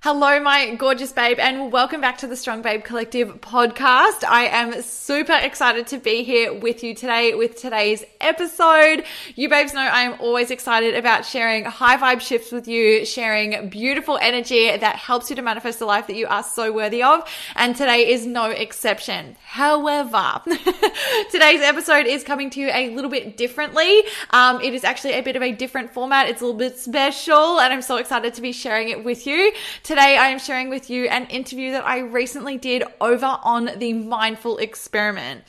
Hello, my gorgeous babe, and welcome back to the Strong Babe Collective podcast. I am super excited to be here with you today with today's episode. You babes know I am always excited about sharing high vibe shifts with you, sharing beautiful energy that helps you to manifest the life that you are so worthy of. And today is no exception. However, today's episode is coming to you a little bit differently. Um, it is actually a bit of a different format. It's a little bit special, and I'm so excited to be sharing it with you. Today, I am sharing with you an interview that I recently did over on the Mindful Experiment.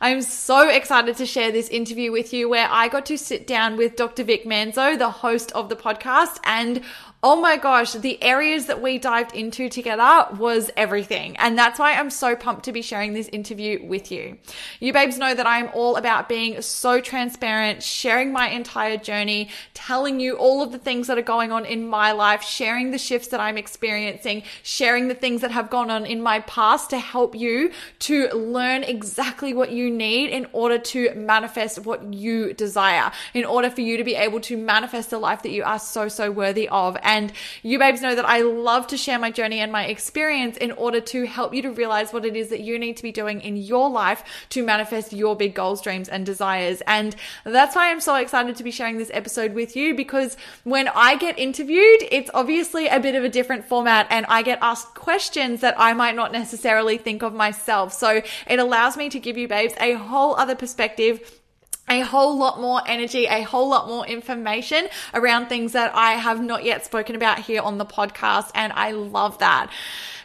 I'm so excited to share this interview with you where I got to sit down with Dr. Vic Manzo, the host of the podcast, and Oh my gosh, the areas that we dived into together was everything. And that's why I'm so pumped to be sharing this interview with you. You babes know that I'm all about being so transparent, sharing my entire journey, telling you all of the things that are going on in my life, sharing the shifts that I'm experiencing, sharing the things that have gone on in my past to help you to learn exactly what you need in order to manifest what you desire, in order for you to be able to manifest the life that you are so, so worthy of. And and you babes know that I love to share my journey and my experience in order to help you to realize what it is that you need to be doing in your life to manifest your big goals, dreams, and desires. And that's why I'm so excited to be sharing this episode with you because when I get interviewed, it's obviously a bit of a different format and I get asked questions that I might not necessarily think of myself. So it allows me to give you babes a whole other perspective a whole lot more energy, a whole lot more information around things that I have not yet spoken about here on the podcast. And I love that.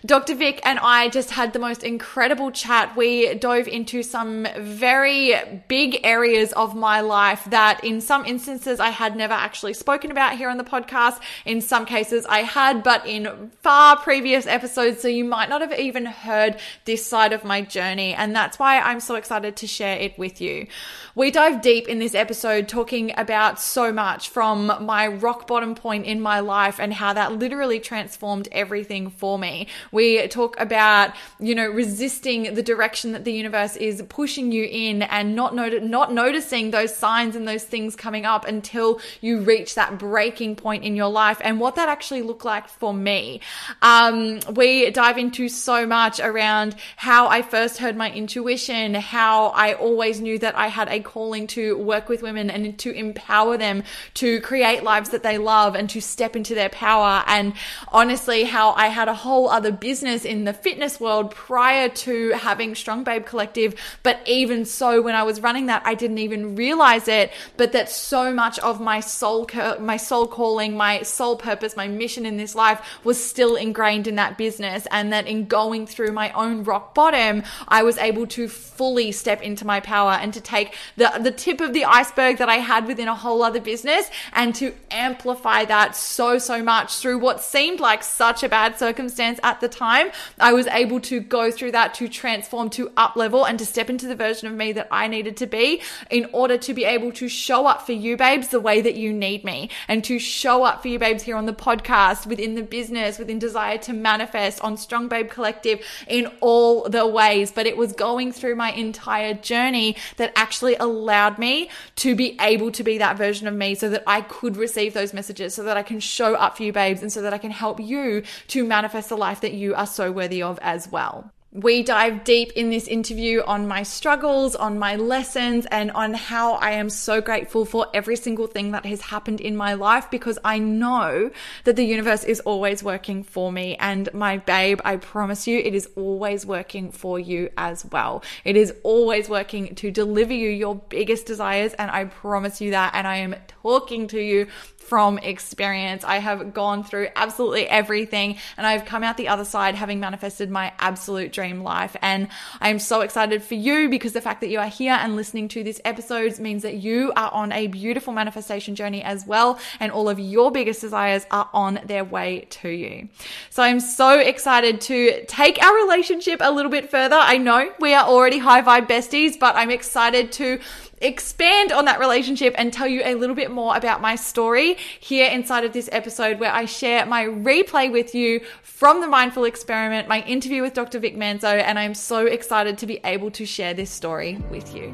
Dr. Vic and I just had the most incredible chat. We dove into some very big areas of my life that in some instances I had never actually spoken about here on the podcast. In some cases I had, but in far previous episodes. So you might not have even heard this side of my journey. And that's why I'm so excited to share it with you. We dive deep in this episode talking about so much from my rock bottom point in my life and how that literally transformed everything for me. We talk about, you know, resisting the direction that the universe is pushing you in and not not not noticing those signs and those things coming up until you reach that breaking point in your life and what that actually looked like for me. Um, we dive into so much around how I first heard my intuition, how I always knew that I had a calling to work with women and to empower them to create lives that they love and to step into their power. And honestly, how I had a whole other business in the fitness world prior to having Strong Babe Collective. But even so, when I was running that, I didn't even realize it. But that so much of my soul, my soul calling, my soul purpose, my mission in this life was still ingrained in that business. And that in going through my own rock bottom, I was able to fully step into my power and to take the, the tip of the iceberg that I had within a whole other business and to amplify that so, so much through what seemed like such a bad circumstance at the time, I was able to go through that to transform, to up level, and to step into the version of me that I needed to be in order to be able to show up for you, babes, the way that you need me, and to show up for you, babes, here on the podcast, within the business, within desire to manifest on Strong Babe Collective in all the ways. But it was going through my entire journey that actually allowed me to be able to be that version of me so that I could receive those messages, so that I can show up for you, babes, and so that I can help you to manifest the life that you are so worthy of as well. We dive deep in this interview on my struggles, on my lessons, and on how I am so grateful for every single thing that has happened in my life because I know that the universe is always working for me. And my babe, I promise you, it is always working for you as well. It is always working to deliver you your biggest desires. And I promise you that. And I am talking to you from experience. I have gone through absolutely everything and I've come out the other side having manifested my absolute dream life. And I'm so excited for you because the fact that you are here and listening to this episode means that you are on a beautiful manifestation journey as well. And all of your biggest desires are on their way to you. So I'm so excited to take our relationship a little bit further. I know we are already high vibe besties, but I'm excited to expand on that relationship and tell you a little bit more about my story here inside of this episode where I share my replay with you from the mindful experiment, my interview with Dr. Vic Manzo, and I'm so excited to be able to share this story with you.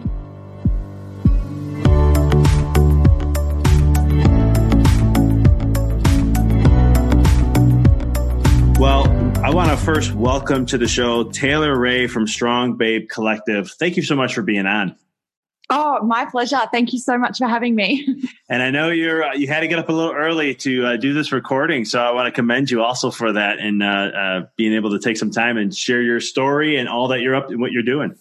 Well, I want to first welcome to the show Taylor Ray from Strong Babe Collective. Thank you so much for being on. Oh, my pleasure. Thank you so much for having me. And I know you're uh, you had to get up a little early to uh, do this recording, so I want to commend you also for that and uh, uh, being able to take some time and share your story and all that you're up to, what you're doing.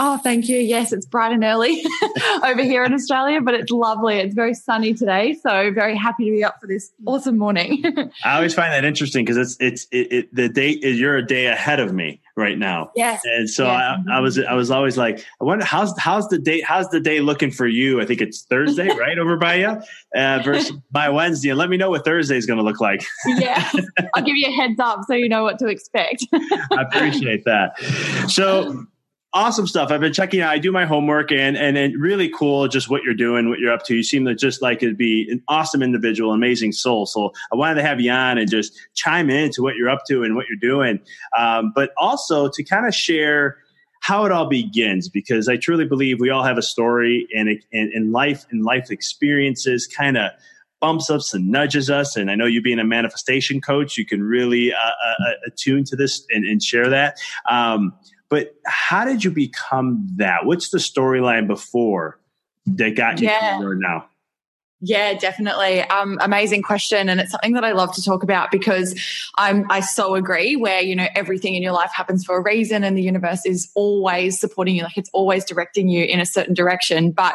Oh, thank you. Yes, it's bright and early over here in Australia, but it's lovely. It's very sunny today, so very happy to be up for this awesome morning. I always find that interesting because it's it's it, it, the date is you're a day ahead of me right now. Yes, and so I, I, was I was always like, I wonder how's how's the day how's the day looking for you? I think it's Thursday, right over by you, uh, versus by Wednesday. And let me know what Thursday is going to look like. yeah, I'll give you a heads up so you know what to expect. I appreciate that. So awesome stuff. I've been checking out. I do my homework and and and really cool just what you're doing, what you're up to. You seem to just like it'd be an awesome individual, amazing soul. So I wanted to have you on and just chime into what you're up to and what you're doing, um, but also to kind of share how it all begins because I truly believe we all have a story and in life and life experiences kind of bumps us and nudges us. And I know you being a manifestation coach, you can really uh, uh, uh attune to this and, and share that. Um, but how did you become that? What's the storyline before that got you yeah. where now? Yeah, definitely. Um, amazing question. And it's something that I love to talk about because I'm, I so agree where, you know, everything in your life happens for a reason and the universe is always supporting you. Like it's always directing you in a certain direction. But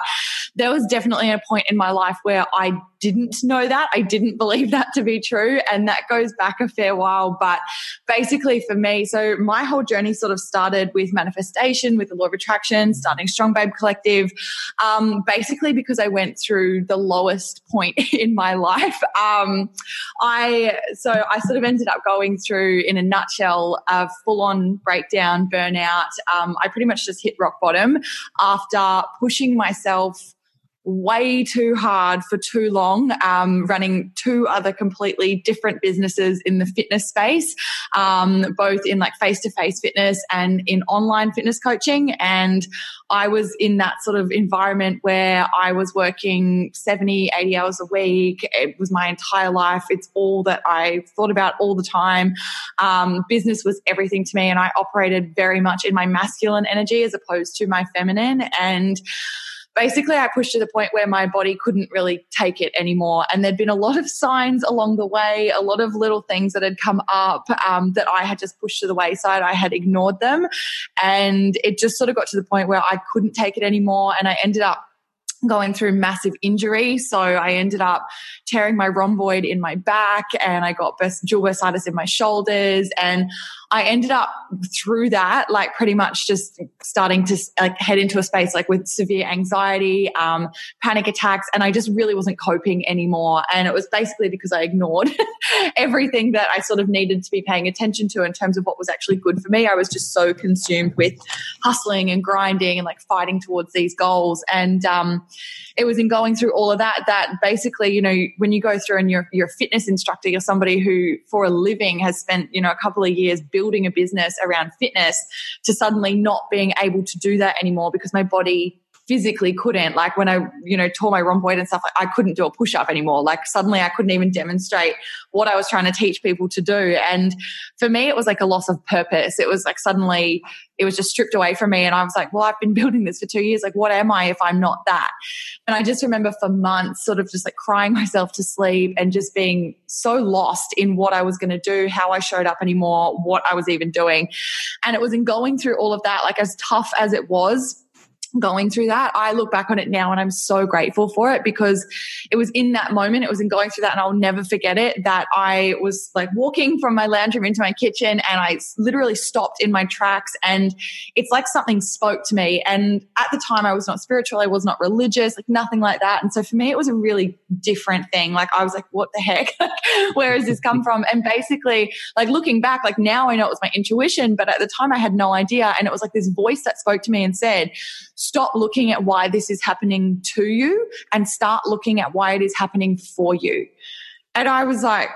there was definitely a point in my life where I didn't know that. I didn't believe that to be true. And that goes back a fair while. But basically for me, so my whole journey sort of started with manifestation, with the law of attraction, starting Strong Babe Collective, um, basically because I went through the lowest point in my life. Um, I, so I sort of ended up going through, in a nutshell, a full on breakdown, burnout. Um, I pretty much just hit rock bottom after pushing myself way too hard for too long, um, running two other completely different businesses in the fitness space, um, both in like face to face fitness and in online fitness coaching. And I was in that sort of environment where I was working 70, 80 hours a week. It was my entire life. It's all that I thought about all the time. Um, business was everything to me, and I operated very much in my masculine energy as opposed to my feminine. And basically I pushed to the point where my body couldn't really take it anymore. And there'd been a lot of signs along the way, a lot of little things that had come up um, that I had just pushed to the wayside. I had ignored them. And it just sort of got to the point where I couldn't take it anymore. And I ended up going through massive injury. So I ended up tearing my rhomboid in my back and I got dual bursitis in my shoulders. And I ended up through that, like pretty much just starting to like head into a space like with severe anxiety, um, panic attacks. And I just really wasn't coping anymore. And it was basically because I ignored everything that I sort of needed to be paying attention to in terms of what was actually good for me. I was just so consumed with hustling and grinding and like fighting towards these goals. And, um, it was in going through all of that that basically, you know, when you go through and you're, you're a fitness instructor, you're somebody who for a living has spent, you know, a couple of years building a business around fitness to suddenly not being able to do that anymore because my body physically couldn't. Like when I, you know, tore my rhomboid and stuff, I couldn't do a push up anymore. Like suddenly I couldn't even demonstrate what I was trying to teach people to do. And for me, it was like a loss of purpose. It was like suddenly it was just stripped away from me. And I was like, well, I've been building this for two years. Like, what am I if I'm not that? And I just remember for months sort of just like crying myself to sleep and just being so lost in what I was going to do, how I showed up anymore, what I was even doing. And it was in going through all of that, like as tough as it was, going through that. I look back on it now and I'm so grateful for it because it was in that moment, it was in going through that, and I'll never forget it that I was like walking from my lounge room into my kitchen and I literally stopped in my tracks. And it's like something spoke to me. And at the time, I was not spiritual, I was not religious, like nothing like that. And so for me, it was a really different thing. Like I was like, what the heck? Where has this come from? And basically, like looking back, like now I know it was my intuition, but at the time I had no idea. And it was like this voice that spoke to me and said, stop looking at why this is happening to you and start looking at why it is happening for you. And I was like,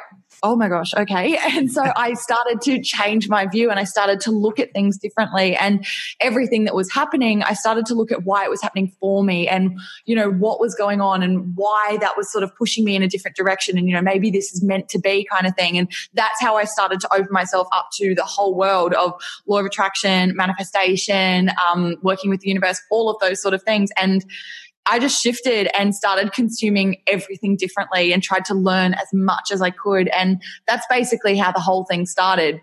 oh my gosh, okay. And so I started to change my view and I started to look at things differently and everything that was happening, I started to look at why it was happening for me and, you know, what was going on and why that was sort of pushing me in a different direction. And, you know, maybe this is meant to be kind of thing. And that's how I started to open myself up to the whole world of law of attraction, manifestation, um, working with the universe, all of those sort of things. And, I just shifted and started consuming everything differently and tried to learn as much as I could. And that's basically how the whole thing started.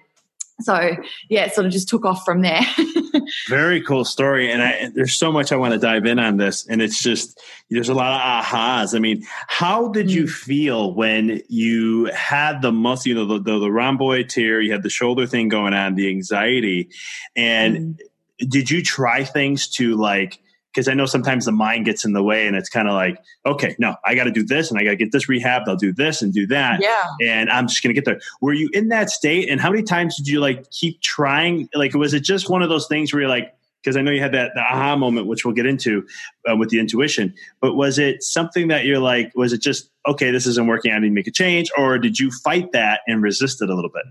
So yeah, it sort of just took off from there. Very cool story. And I, there's so much I want to dive in on this. And it's just, there's a lot of ahas. I mean, how did you mm. feel when you had the muscle, you know, the, the, the rhomboid tear, you had the shoulder thing going on, the anxiety, and mm. did you try things to like, because I know sometimes the mind gets in the way and it's kind of like, okay, no, I got to do this and I got to get this rehab. I'll do this and do that. Yeah. And I'm just going to get there. Were you in that state? And how many times did you like keep trying? Like, was it just one of those things where you're like, because I know you had that the aha moment, which we'll get into uh, with the intuition. But was it something that you're like, was it just okay? This isn't working. I need to make a change, or did you fight that and resist it a little bit?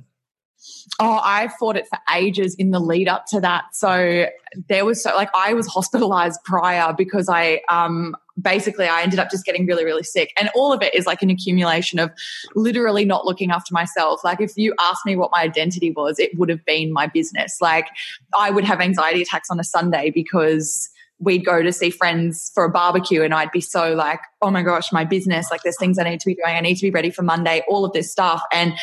Oh, I fought it for ages in the lead up to that. So there was so like I was hospitalized prior because I um basically I ended up just getting really, really sick. And all of it is like an accumulation of literally not looking after myself. Like if you asked me what my identity was, it would have been my business. Like I would have anxiety attacks on a Sunday because we'd go to see friends for a barbecue and I'd be so like, oh my gosh, my business, like there's things I need to be doing. I need to be ready for Monday, all of this stuff. And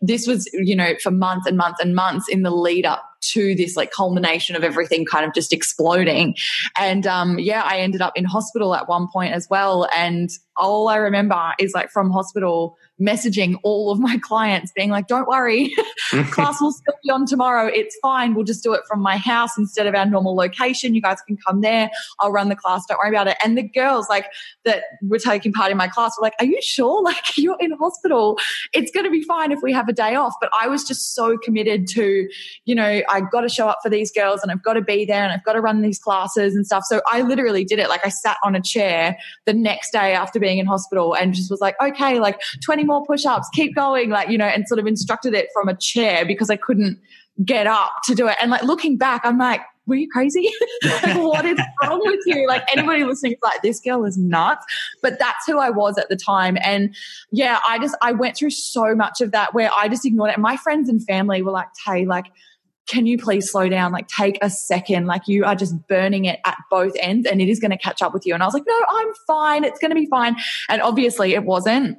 this was, you know, for months and months and months in the lead up to this like culmination of everything kind of just exploding. And um, yeah, I ended up in hospital at one point as well. And all I remember is like from hospital messaging all of my clients being like, don't worry, class will still be on tomorrow. It's fine. We'll just do it from my house instead of our normal location. You guys can come there. I'll run the class. Don't worry about it. And the girls like that were taking part in my class were like, are you sure? Like you're in hospital. It's going to be fine if we have a day off. But I was just so committed to, you know, I got to show up for these girls and I've got to be there and I've got to run these classes and stuff. So I literally did it. Like I sat on a chair the next day after being in hospital and just was like, okay, like 20 more push ups, keep going, like, you know, and sort of instructed it from a chair because I couldn't get up to do it. And like looking back, I'm like, were you crazy? like, what is wrong with you? Like anybody listening is like, this girl is nuts. But that's who I was at the time. And yeah, I just, I went through so much of that where I just ignored it. And my friends and family were like, Tay, like, can you please slow down? Like, take a second. Like, you are just burning it at both ends and it is going to catch up with you. And I was like, no, I'm fine. It's going to be fine. And obviously it wasn't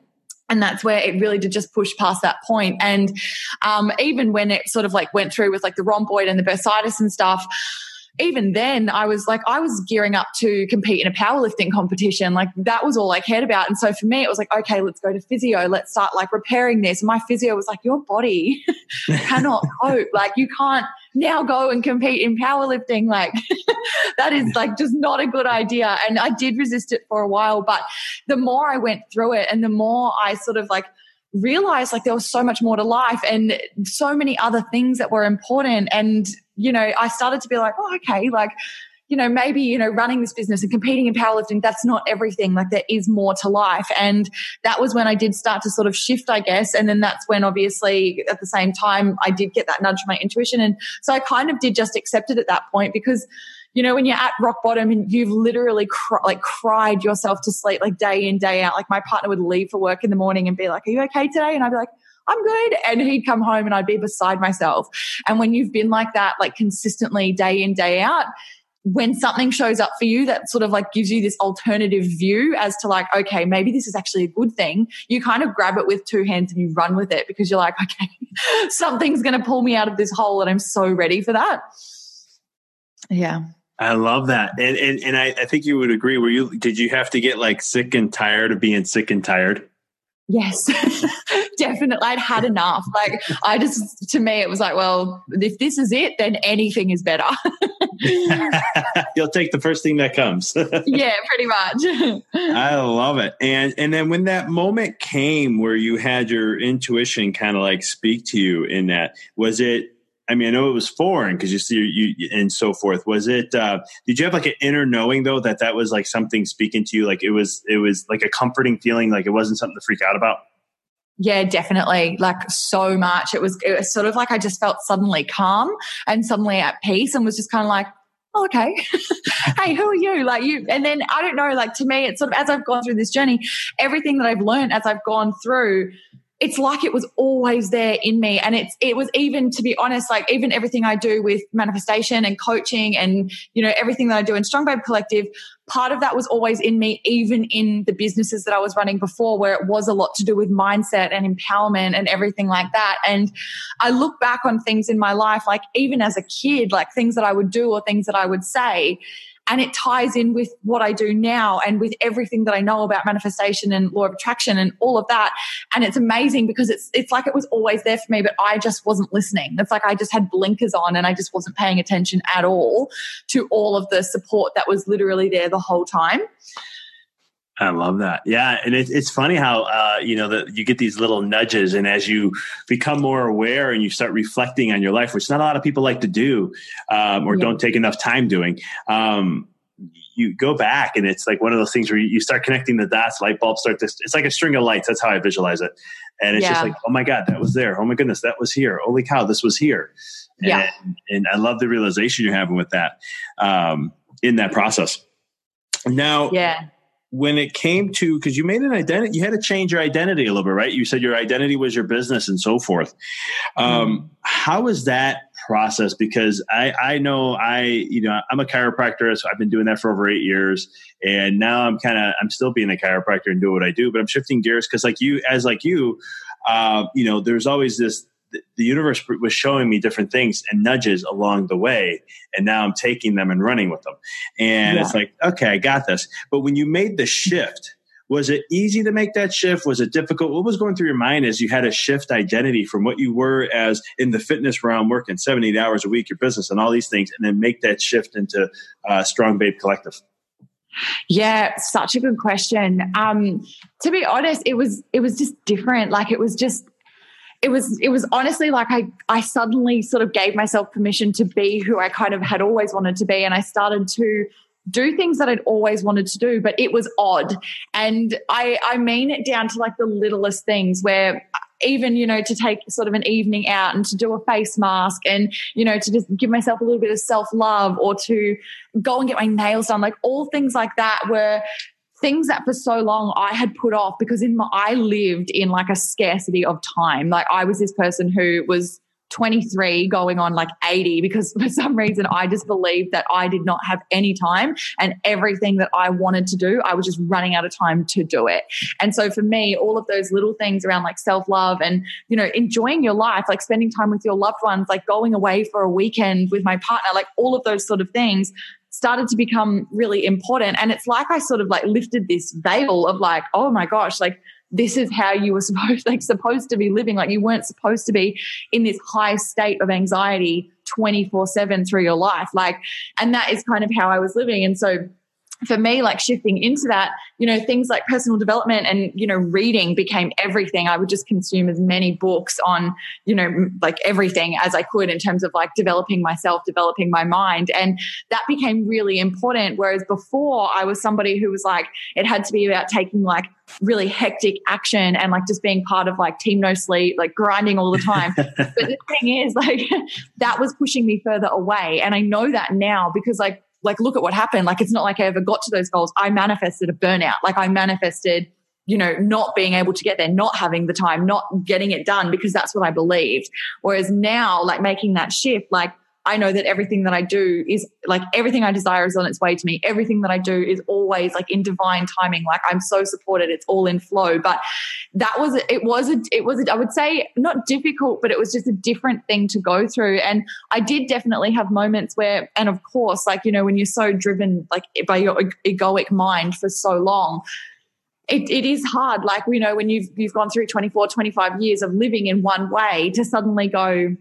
and that's where it really did just push past that point. And um, even when it sort of like went through with like the rhomboid and the bursitis and stuff, even then I was like, I was gearing up to compete in a powerlifting competition. Like that was all I cared about. And so for me, it was like, okay, let's go to physio. Let's start like repairing this. And my physio was like, your body cannot cope. Like you can't now go and compete in powerlifting. Like that is like just not a good idea. And I did resist it for a while, but the more I went through it and the more I sort of like, realized like there was so much more to life and so many other things that were important and you know, I started to be like, oh, okay, like, you know, maybe, you know, running this business and competing in powerlifting, that's not everything. Like there is more to life. And that was when I did start to sort of shift, I guess. And then that's when obviously at the same time, I did get that nudge from my intuition. And so I kind of did just accept it at that point because you know, when you're at rock bottom and you've literally like cried yourself to sleep like day in, day out. Like my partner would leave for work in the morning and be like, Are you okay today? And I'd be like, I'm good. And he'd come home and I'd be beside myself. And when you've been like that, like consistently day in, day out, when something shows up for you that sort of like gives you this alternative view as to like, okay, maybe this is actually a good thing, you kind of grab it with two hands and you run with it because you're like, okay, something's going to pull me out of this hole and I'm so ready for that. Yeah. I love that. And and, and I, I think you would agree. Were you did you have to get like sick and tired of being sick and tired? Yes, definitely. I'd had enough. Like, I just, to me, it was like, well, if this is it, then anything is better. You'll take the first thing that comes. yeah, pretty much. I love it. And and then when that moment came where you had your intuition kind of like speak to you in that, was it I mean, I know it was foreign because you see you and so forth. Was it? Uh, did you have like an inner knowing though that that was like something speaking to you? Like it was, it was like a comforting feeling. Like it wasn't something to freak out about. Yeah, definitely. Like so much. It was, it was sort of like I just felt suddenly calm and suddenly at peace and was just kind of like, oh, okay. hey, who are you? Like you, and then I don't know, like to me, it's sort of as I've gone through this journey, everything that I've learned as I've gone through it's like it was always there in me. And it's, it was even, to be honest, like even everything I do with manifestation and coaching and, you know, everything that I do in Strong Babe Collective, part of that was always in me, even in the businesses that I was running before, where it was a lot to do with mindset and empowerment and everything like that. And I look back on things in my life, like even as a kid, like things that I would do or things that I would say and it ties in with what I do now and with everything that I know about manifestation and law of attraction and all of that. And it's amazing because it's, it's like it was always there for me, but I just wasn't listening. It's like I just had blinkers on and I just wasn't paying attention at all to all of the support that was literally there the whole time. I love that. Yeah, and it, it's funny how uh, you know that you get these little nudges, and as you become more aware and you start reflecting on your life, which not a lot of people like to do, um, or yeah. don't take enough time doing. Um, you go back, and it's like one of those things where you start connecting the dots. Light bulbs start to. It's like a string of lights. That's how I visualize it, and it's yeah. just like, oh my god, that was there. Oh my goodness, that was here. Holy cow, this was here. Yeah, and, and I love the realization you're having with that um, in that process. Now, yeah when it came to because you made an identity you had to change your identity a little bit right? You said your identity was your business and so forth. Um, mm-hmm. how was that process? Because i i know i you know i'm a chiropractor so i've been doing that for over eight years and now i'm kind of i'm still being a chiropractor and do what i do but i'm shifting gears because like you as like you uh, you know there's always this the universe was showing me different things and nudges along the way and now i'm taking them and running with them and yeah. it's like okay i got this but when you made the shift was it easy to make that shift was it difficult what was going through your mind as you had to shift identity from what you were as in the fitness realm working 70 hours a week your business and all these things and then make that shift into uh, strong babe collective yeah, such a good question. Um, to be honest, it was it was just different. Like it was just it was it was honestly like I I suddenly sort of gave myself permission to be who I kind of had always wanted to be. And I started to do things that I'd always wanted to do but it was odd. And I I mean it down to like the littlest things where even you know to take sort of an evening out and to do a face mask and you know to just give myself a little bit of self love or to go and get my nails done like all things like that were things that for so long I had put off because in my, I lived in like a scarcity of time. Like I was this person who was 23 going on like 80 because for some reason I just believed that I did not have any time and everything that I wanted to do, I was just running out of time to do it. And so for me, all of those little things around like self love and, you know, enjoying your life, like spending time with your loved ones, like going away for a weekend with my partner, like all of those sort of things started to become really important. And it's like I sort of like lifted this veil of like, oh my gosh, like this is how you were supposed like supposed to be living. Like you weren't supposed to be in this high state of anxiety 24 7 through your life. Like, and that is kind of how I was living. And so for me, like shifting into that, you know, things like personal development and, you know, reading became everything. I would just consume as many books on, you know, like everything as I could in terms of like developing myself, developing my mind. And that became really important. Whereas before I was somebody who was like, it had to be about taking like really hectic action and like just being part of like team no sleep, like grinding all the time. but the thing is, like, that was pushing me further away. And I know that now because like, like look at what happened. Like it's not like I ever got to those goals. I manifested a burnout. Like I manifested you know, not being able to get there, not having the time, not getting it done because that's what I believed. Whereas now, like making that shift, like I know that everything that I do is like everything I desire is on its way to me. Everything that I do is always like in divine timing. Like I'm so supported. It's all in flow. But that was, it was, a, it was, a, I would say not difficult, but it was just a different thing to go through. And I did definitely have moments where, and of course, like, you know, when you're so driven like by your egoic mind for so long, it, it is hard. Like, you know, when you've, you've gone through 24, 25 years of living in one way to suddenly go,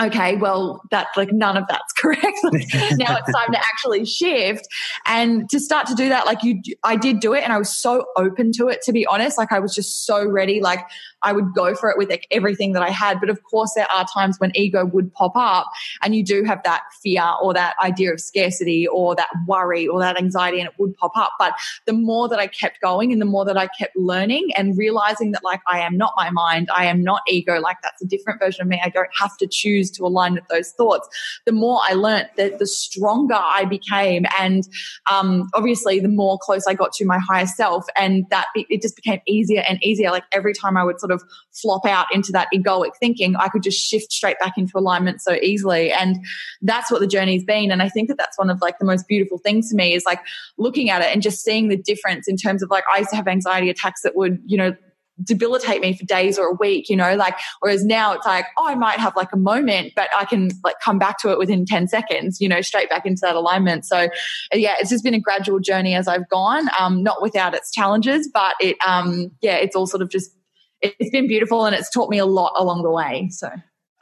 okay, well, that's like none of that's correct. now it's time to actually shift and to start to do that. Like you, I did do it and I was so open to it, to be honest. Like I was just so ready. Like I would go for it with like everything that I had. But of course, there are times when ego would pop up and you do have that fear or that idea of scarcity or that worry or that anxiety and it would pop up. But the more that I kept going and the more that I kept learning and realizing that like I am not my mind, I am not ego, like that's a different version of me. I don't have to choose to align with those thoughts. The more I learned that the stronger I became. And um, obviously the more close I got to my higher self and that it just became easier and easier. Like every time I would sort of flop out into that egoic thinking, I could just shift straight back into alignment so easily. And that's what the journey's been. And I think that that's one of like the most beautiful things to me is like looking at it and just seeing the difference in terms of like I used to have anxiety attacks that would, you know, debilitate me for days or a week, you know, like, whereas now it's like, oh, I might have like a moment, but I can like come back to it within 10 seconds, you know, straight back into that alignment. So yeah, it's just been a gradual journey as I've gone, um, not without its challenges, but it, um, yeah, it's all sort of just it's been beautiful and it's taught me a lot along the way. So.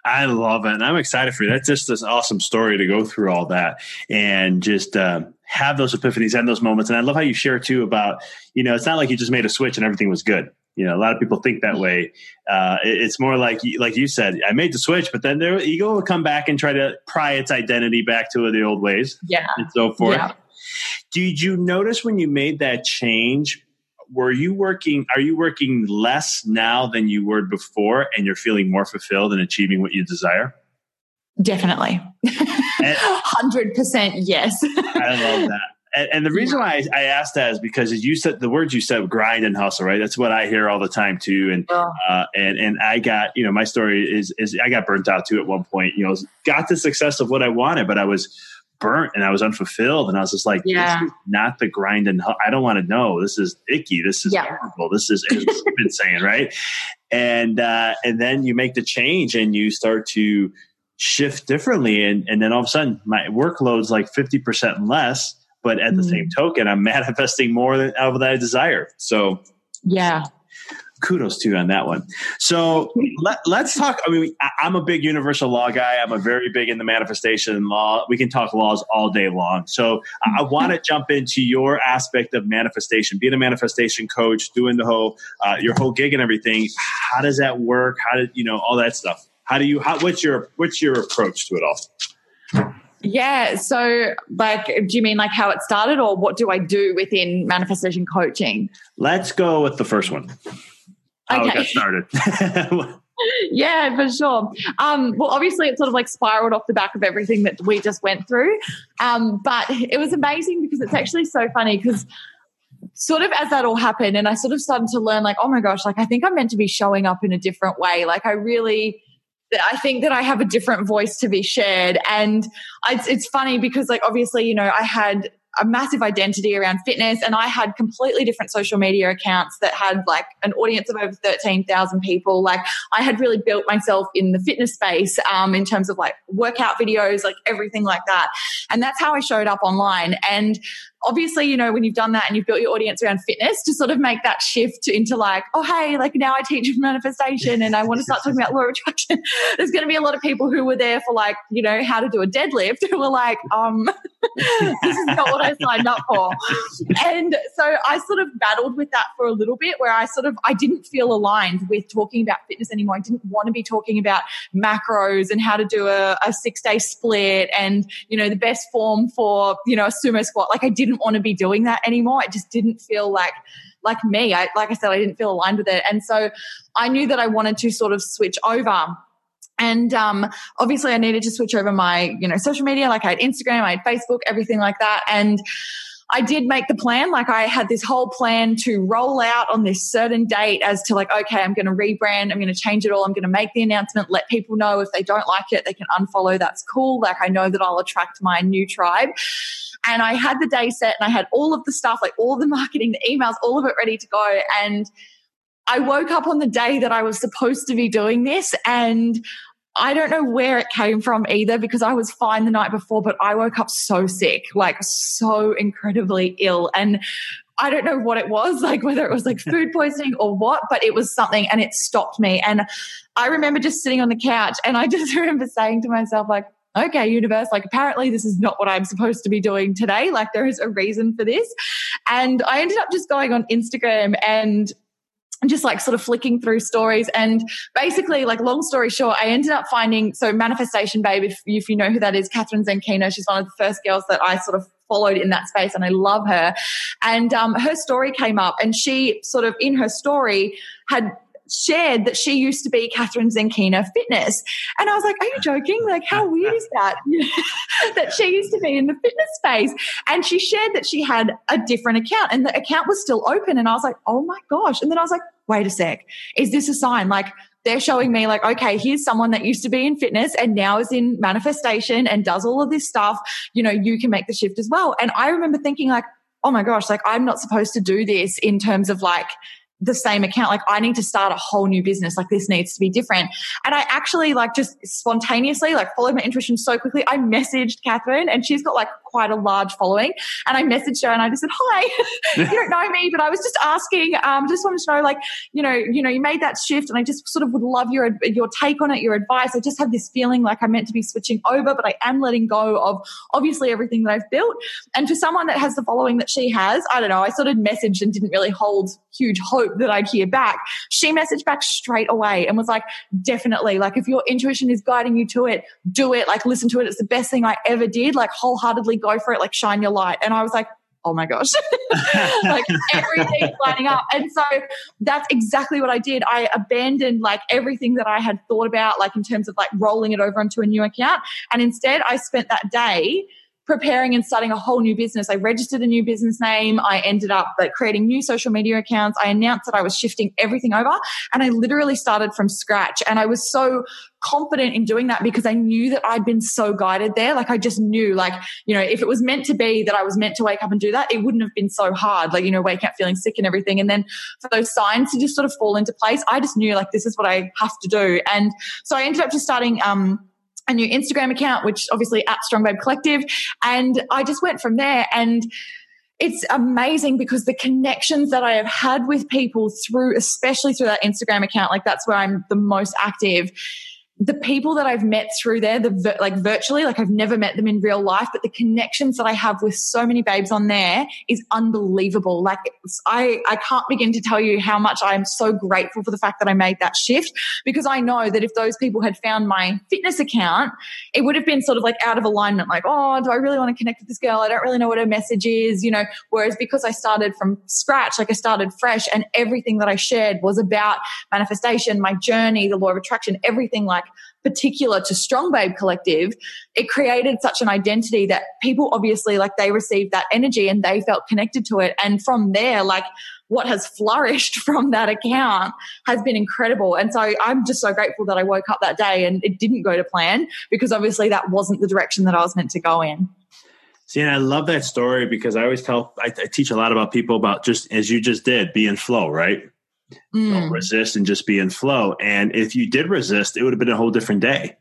I love it. And I'm excited for you. That's just this awesome story to go through all that and just uh, have those epiphanies and those moments. And I love how you share too about, you know, it's not like you just made a switch and everything was good. You know, a lot of people think that way. Uh, it's more like, like you said, I made the switch, but then their ego will come back and try to pry its identity back to the old ways. Yeah. And so forth. Yeah. Did you notice when you made that change, were you working are you working less now than you were before and you're feeling more fulfilled and achieving what you desire definitely 100% yes i love that and, and the reason why I, I, asked that is because as you said the words you said grind and hustle right that's what i hear all the time too and oh. uh, and and i got you know my story is is i got burnt out too at one point you know got the success of what i wanted but i was burnt and I was unfulfilled. And I was just like, yeah. this is not the grind and I don't want to know. This is icky. This is yeah. horrible. This is, as you've been saying, right? And, uh, and then you make the change and you start to shift differently. And, and then all of a sudden my workload's like 50% less, but at the mm. same token, I'm manifesting more than, of that I desire. So yeah, kudos to you on that one. So let, us talk. I mean, I'm a big universal law guy. I'm a very big in the manifestation law. We can talk laws all day long. So I want to jump into your aspect of manifestation, being a manifestation coach, doing the whole uh, your whole gig and everything. How does that work? How did you know all that stuff? How do you? How, what's your what's your approach to it all? Yeah. So, like, do you mean like how it started, or what do I do within manifestation coaching? Let's go with the first one how okay. it got started. yeah, for sure. Um, well, obviously, it sort of like spiraled off the back of everything that we just went through. Um, but it was amazing because it's actually so funny because sort of as that all happened, and I sort of started to learn, like, oh my gosh, like I think I'm meant to be showing up in a different way. Like, I really. I think that I have a different voice to be shared. And it's, it's funny because, like, obviously, you know, I had a massive identity around fitness and I had completely different social media accounts that had like an audience of over 13,000 people. Like I had really built myself in the fitness space um, in terms of like workout videos, like everything like that. And that's how I showed up online. And obviously, you know, when you've done that and you've built your audience around fitness to sort of make that shift into like, oh, hey, like now I teach manifestation and I want to start talking about law of attraction. There's going to be a lot of people who were there for like, you know, how to do a deadlift who were like, um, this is not what I signed up for. And so I sort of battled with that for a little bit where I sort of, I didn't feel aligned with talking about fitness anymore. I didn't want to be talking about macros and how to do a, a six day split and, you know, the best form for, you know, a sumo squat. Like I didn't didn't want to be doing that anymore. It just didn't feel like like me. I, like I said, I didn't feel aligned with it. And so I knew that I wanted to sort of switch over and um, obviously i needed to switch over my you know social media like i had instagram i had facebook everything like that and I did make the plan. Like I had this whole plan to roll out on this certain date as to like, okay, I'm going to rebrand. I'm going to change it all. I'm going to make the announcement, let people know if they don't like it, they can unfollow. That's cool. Like I know that I'll attract my new tribe. And I had the day set and I had all of the stuff, like all the marketing, the emails, all of it ready to go. And I woke up on the day that I was supposed to be doing this and I don't know where it came from either because I was fine the night before, but I woke up so sick, like so incredibly ill. And I don't know what it was, like whether it was like food poisoning or what, but it was something and it stopped me. And I remember just sitting on the couch and I just remember saying to myself, like, okay, universe, like apparently this is not what I'm supposed to be doing today. Like there is a reason for this. And I ended up just going on Instagram and just like sort of flicking through stories and basically like long story short i ended up finding so manifestation babe if, if you know who that is Kathrin Zenkina she's one of the first girls that i sort of followed in that space and i love her and um, her story came up and she sort of in her story had shared that she used to be Kathrin Zenkina Fitness. And I was like, are you joking? Like, how weird is that? that she used to be in the fitness space. And she shared that she had a different account and the account was still open. And I was like, oh my gosh. And then I was like, wait a sec, is this a sign? Like, they're showing me like, okay, here's someone that used to be in fitness and now is in manifestation and does all of this stuff. You know, you can make the shift as well. And I remember thinking like, oh my gosh, like I'm not supposed to do this in terms of like, the same account. Like I need to start a whole new business. Like this needs to be different. And I actually like just spontaneously like followed my intuition so quickly. I messaged Kathrin and she's got like quite a large following. And I messaged her and I just said, hi, you don't know me, but I was just asking, um, just wanted to know, like, you know, you know, you made that shift and I just sort of would love your, your take on it, your advice. I just have this feeling like I'm meant to be switching over, but I am letting go of obviously everything that I've built. And for someone that has the following that she has, I don't know, I sort of messaged and didn't really hold huge hope that I'd hear back. She messaged back straight away and was like, definitely, like if your intuition is guiding you to it, do it, like listen to it. It's the best thing I ever did, like wholeheartedly go for it, like shine your light. And I was like, oh my gosh, like everything's lining up. And so that's exactly what I did. I abandoned like everything that I had thought about, like in terms of like rolling it over onto a new account. And instead, I spent that day preparing and starting a whole new business. I registered a new business name. I ended up like creating new social media accounts. I announced that I was shifting everything over and I literally started from scratch. And I was so confident in doing that because I knew that I'd been so guided there. Like I just knew like, you know, if it was meant to be that I was meant to wake up and do that, it wouldn't have been so hard. Like, you know, waking up feeling sick and everything. And then for those signs to just sort of fall into place, I just knew like this is what I have to do. And so I ended up just starting, um, a new Instagram account, which obviously at Strong Babe Collective. And I just went from there and it's amazing because the connections that I have had with people through, especially through that Instagram account, like that's where I'm the most active the people that I've met through there, the like virtually, like I've never met them in real life, but the connections that I have with so many babes on there is unbelievable. Like I, I can't begin to tell you how much I am so grateful for the fact that I made that shift because I know that if those people had found my fitness account, it would have been sort of like out of alignment. Like, oh, do I really want to connect with this girl? I don't really know what her message is, you know. Whereas because I started from scratch, like I started fresh, and everything that I shared was about manifestation, my journey, the law of attraction, everything like particular to Strong Babe Collective, it created such an identity that people obviously like they received that energy and they felt connected to it. And from there, like what has flourished from that account has been incredible. And so I'm just so grateful that I woke up that day and it didn't go to plan because obviously that wasn't the direction that I was meant to go in. See, and I love that story because I always tell, I, I teach a lot about people about just as you just did, be in flow, right? Mm. Don't resist and just be in flow. And if you did resist, it would have been a whole different day.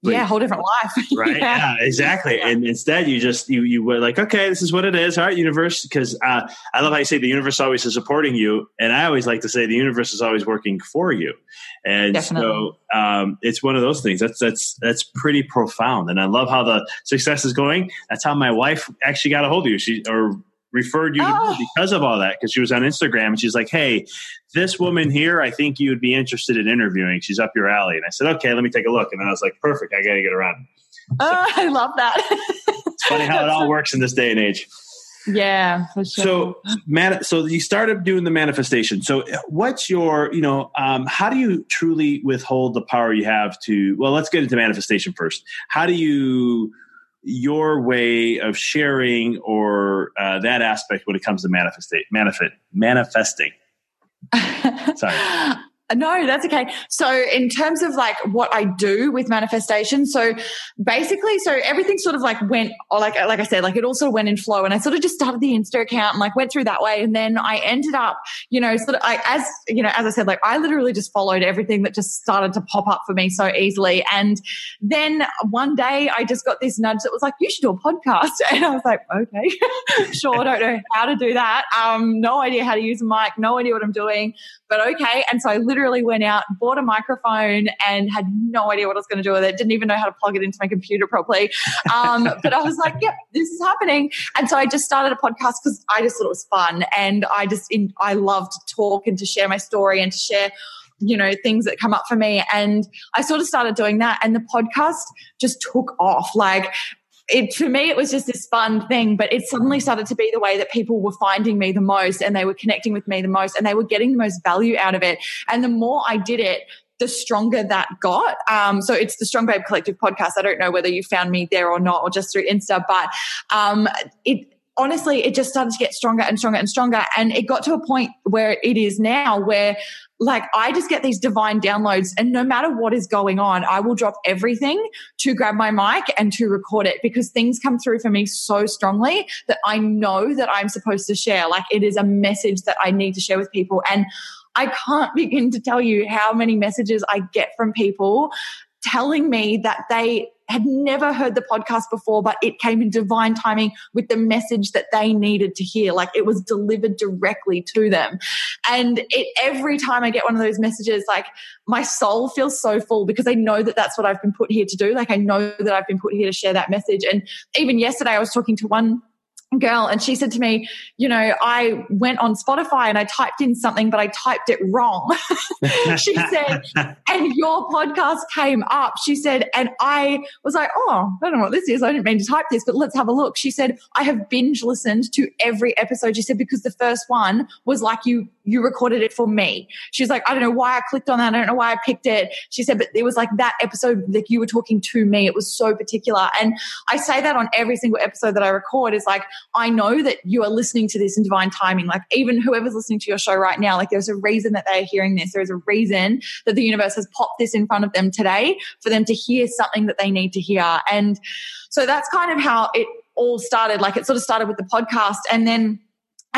But, yeah, whole different life. right. yeah. yeah exactly. And instead you just, you, you were like, okay, this is what it is. All right, universe. Cause, uh, I love how you say the universe always is supporting you. And I always like to say the universe is always working for you. And Definitely. so, um, it's one of those things that's, that's, that's pretty profound. And I love how the success is going. That's how my wife actually got a hold of you. She, or referred you oh. because of all that because she was on Instagram and she's like, "Hey, this woman here, I think you would be interested in interviewing. She's up your alley." And I said, "Okay, let me take a look." And then I was like, "Perfect, I got to get around." So, oh, I love that. it's funny how it all works in this day and age. Yeah. Sure. So, man, so you started doing the manifestation. So, what's your, you know, um, how do you truly withhold the power you have to? Well, let's get into manifestation first. How do you? Your way of sharing or uh, that aspect when it comes to manifesting manifest manifesting. Sorry no, that's okay. So in terms of like what I do with manifestation, so basically, so everything sort of like went, like, like I said, like it all sort of went in flow and I sort of just started the Insta account and like went through that way. And then I ended up, you know, sort of like, as, you know, as I said, like I literally just followed everything that just started to pop up for me so easily. And then one day I just got this nudge that was like, you should do a podcast. And I was like, okay, sure. Don't know how to do that. Um, no idea how to use a mic, no idea what I'm doing, but okay. And so I literally literally went out, bought a microphone, and had no idea what I was going to do with it. Didn't even know how to plug it into my computer properly. Um, but I was like, yep, this is happening. And so I just started a podcast because I just thought it was fun. And I just, in, I love to talk and to share my story and to share you know things that come up for me and i sort of started doing that and the podcast just took off like it for me it was just this fun thing but it suddenly started to be the way that people were finding me the most and they were connecting with me the most and they were getting the most value out of it and the more i did it the stronger that got. Um, so it's the Strong Babe Collective podcast. I don't know whether you found me there or not, or just through Insta, but um, it honestly, it just started to get stronger and stronger and stronger. And it got to a point where it is now where like I just get these divine downloads and no matter what is going on, I will drop everything to grab my mic and to record it because things come through for me so strongly that I know that I'm supposed to share. Like it is a message that I need to share with people. And I can't begin to tell you how many messages I get from people telling me that they had never heard the podcast before, but it came in divine timing with the message that they needed to hear. Like it was delivered directly to them. And it, every time I get one of those messages, like my soul feels so full because I know that that's what I've been put here to do. Like I know that I've been put here to share that message. And even yesterday, I was talking to one girl and she said to me, you know, I went on Spotify and I typed in something, but I typed it wrong. she said, and your podcast came up. She said, and I was like, oh, I don't know what this is. I didn't mean to type this, but let's have a look. She said, I have binge listened to every episode. She said, because the first one was like you, you recorded it for me. She's like, I don't know why I clicked on that. I don't know why I picked it. She said, but it was like that episode that you were talking to me. It was so particular. And I say that on every single episode that I record is like, I know that you are listening to this in divine timing. Like even whoever's listening to your show right now, like there's a reason that they are hearing this. There's a reason that the universe has popped this in front of them today for them to hear something that they need to hear. And so that's kind of how it all started. Like it sort of started with the podcast and then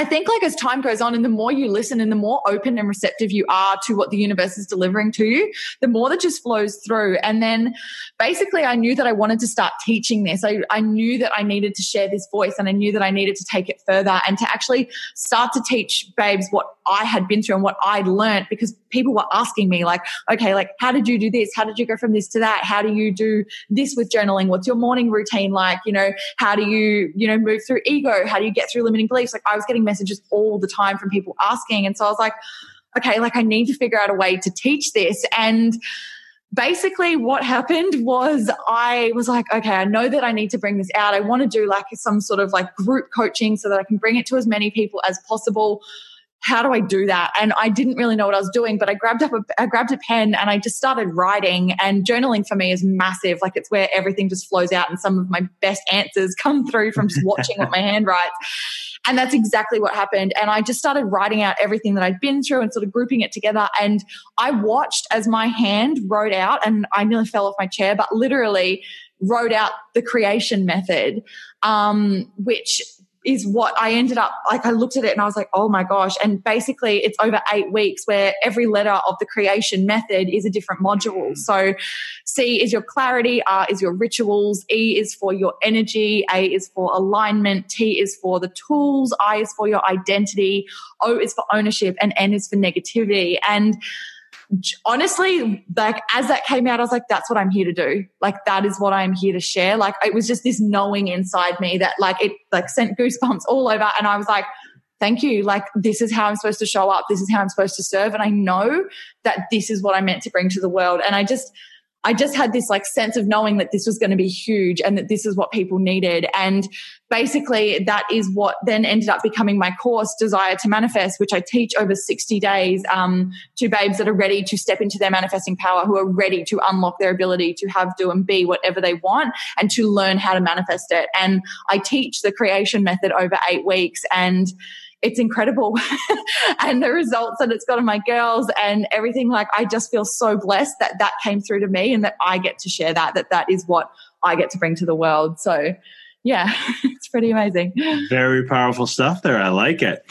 I think like as time goes on and the more you listen and the more open and receptive you are to what the universe is delivering to you, the more that just flows through. And then basically I knew that I wanted to start teaching this. I, I knew that I needed to share this voice and I knew that I needed to take it further and to actually start to teach babes what I had been through and what I'd learned because people were asking me like, okay, like how did you do this? How did you go from this to that? How do you do this with journaling? What's your morning routine like? You know, how do you, you know, move through ego? How do you get through limiting beliefs? Like I was getting messages all the time from people asking. And so I was like, okay, like I need to figure out a way to teach this. And basically what happened was I was like, okay, I know that I need to bring this out. I want to do like some sort of like group coaching so that I can bring it to as many people as possible how do I do that? And I didn't really know what I was doing, but I grabbed up a, I grabbed a pen and I just started writing and journaling for me is massive. Like it's where everything just flows out and some of my best answers come through from just watching what my hand writes. And that's exactly what happened. And I just started writing out everything that I'd been through and sort of grouping it together. And I watched as my hand wrote out and I nearly fell off my chair, but literally wrote out the creation method, um, which is what I ended up like. I looked at it and I was like, oh my gosh. And basically, it's over eight weeks where every letter of the creation method is a different module. Mm. So, C is your clarity, R is your rituals, E is for your energy, A is for alignment, T is for the tools, I is for your identity, O is for ownership, and N is for negativity. And honestly, like as that came out, I was like, that's what I'm here to do. Like that is what I'm here to share. Like it was just this knowing inside me that like it like sent goosebumps all over. And I was like, thank you. Like this is how I'm supposed to show up. This is how I'm supposed to serve. And I know that this is what I'm meant to bring to the world. And I just, I just had this like sense of knowing that this was going to be huge and that this is what people needed. And basically that is what then ended up becoming my course, Desire to Manifest, which I teach over 60 days um, to babes that are ready to step into their manifesting power, who are ready to unlock their ability to have, do, and be whatever they want and to learn how to manifest it. And I teach the creation method over eight weeks and it's incredible. and the results that it's got on my girls and everything, like I just feel so blessed that that came through to me and that I get to share that, that that is what I get to bring to the world. So yeah, it's pretty amazing. Very powerful stuff there. I like it.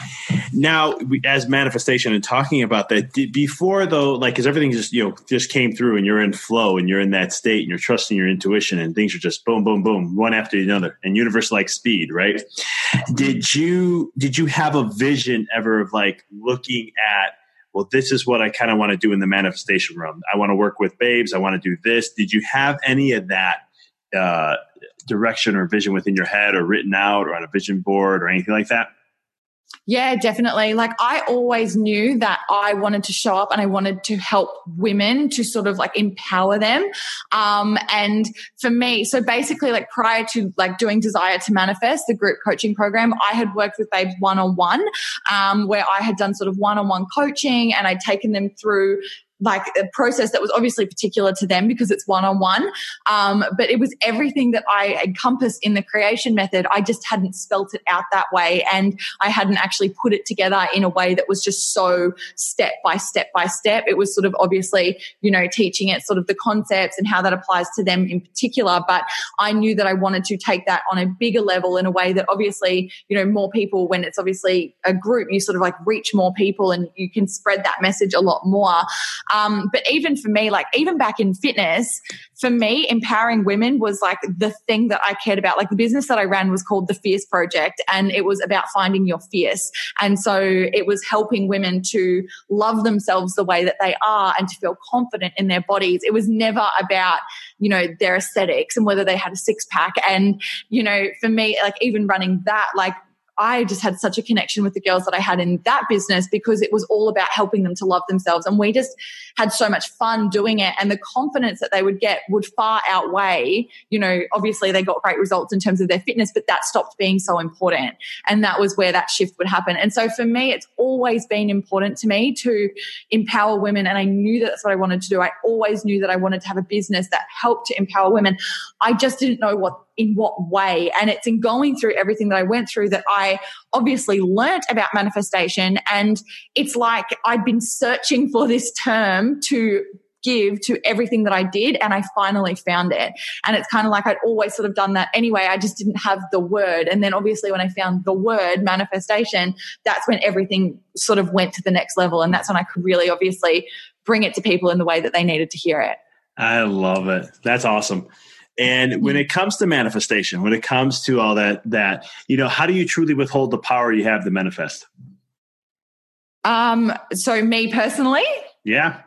Now, as manifestation and talking about that, before though, like, because everything just you know just came through, and you're in flow, and you're in that state, and you're trusting your intuition, and things are just boom, boom, boom, one after another, and universe like speed, right? Did you did you have a vision ever of like looking at well, this is what I kind of want to do in the manifestation realm. I want to work with babes. I want to do this. Did you have any of that uh, direction or vision within your head or written out or on a vision board or anything like that? Yeah, definitely. Like I always knew that I wanted to show up and I wanted to help women to sort of like empower them. Um, and for me, so basically like prior to like doing Desire to Manifest, the group coaching program, I had worked with babes one on one, um, where I had done sort of one on one coaching and I'd taken them through like a process that was obviously particular to them because it's one on one. But it was everything that I encompassed in the creation method. I just hadn't spelt it out that way. And I hadn't actually put it together in a way that was just so step by step by step. It was sort of obviously, you know, teaching it sort of the concepts and how that applies to them in particular. But I knew that I wanted to take that on a bigger level in a way that obviously, you know, more people, when it's obviously a group, you sort of like reach more people and you can spread that message a lot more. Um, but even for me, like even back in fitness, for me, empowering women was like the thing that I cared about. Like the business that I ran was called the Fierce Project and it was about finding your fierce. And so it was helping women to love themselves the way that they are and to feel confident in their bodies. It was never about, you know, their aesthetics and whether they had a six pack. And, you know, for me, like even running that, like I just had such a connection with the girls that I had in that business because it was all about helping them to love themselves. And we just had so much fun doing it. And the confidence that they would get would far outweigh, you know, obviously they got great results in terms of their fitness, but that stopped being so important. And that was where that shift would happen. And so for me, it's always been important to me to empower women. And I knew that that's what I wanted to do. I always knew that I wanted to have a business that helped to empower women. I just didn't know what in what way. And it's in going through everything that I went through that I obviously learnt about manifestation. And it's like I'd been searching for this term to give to everything that I did and I finally found it. And it's kind of like I'd always sort of done that anyway. I just didn't have the word. And then obviously when I found the word manifestation, that's when everything sort of went to the next level. And that's when I could really obviously bring it to people in the way that they needed to hear it. I love it. That's awesome. And when it comes to manifestation, when it comes to all that, that you know, how do you truly withhold the power you have to manifest? Um. So me personally, yeah,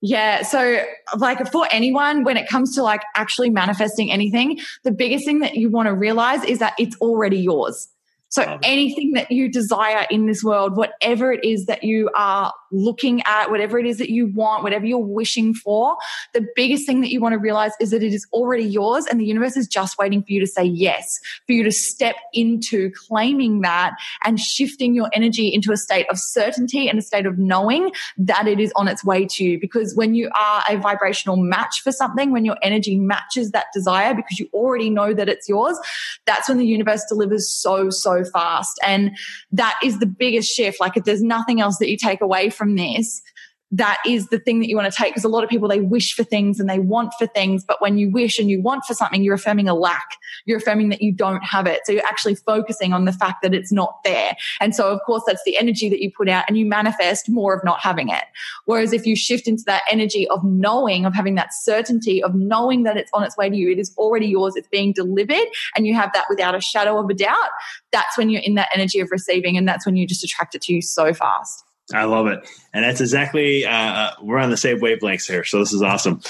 yeah. So, like, for anyone, when it comes to like actually manifesting anything, the biggest thing that you want to realize is that it's already yours. So um, anything that you desire in this world, whatever it is that you are looking at, whatever it is that you want, whatever you're wishing for, the biggest thing that you want to realize is that it is already yours and the universe is just waiting for you to say yes, for you to step into claiming that and shifting your energy into a state of certainty and a state of knowing that it is on its way to you. Because when you are a vibrational match for something, when your energy matches that desire because you already know that it's yours, that's when the universe delivers so, so fast. And that is the biggest shift. Like if there's nothing else that you take away from this, that is the thing that you want to take because a lot of people they wish for things and they want for things but when you wish and you want for something you're affirming a lack. You're affirming that you don't have it. So you're actually focusing on the fact that it's not there. And so of course that's the energy that you put out and you manifest more of not having it. Whereas if you shift into that energy of knowing of having that certainty of knowing that it's on its way to you it is already yours it's being delivered and you have that without a shadow of a doubt that's when you're in that energy of receiving and that's when you just attract it to you so fast I love it, and that's exactly uh, uh, we're on the same wavelengths here. So this is awesome.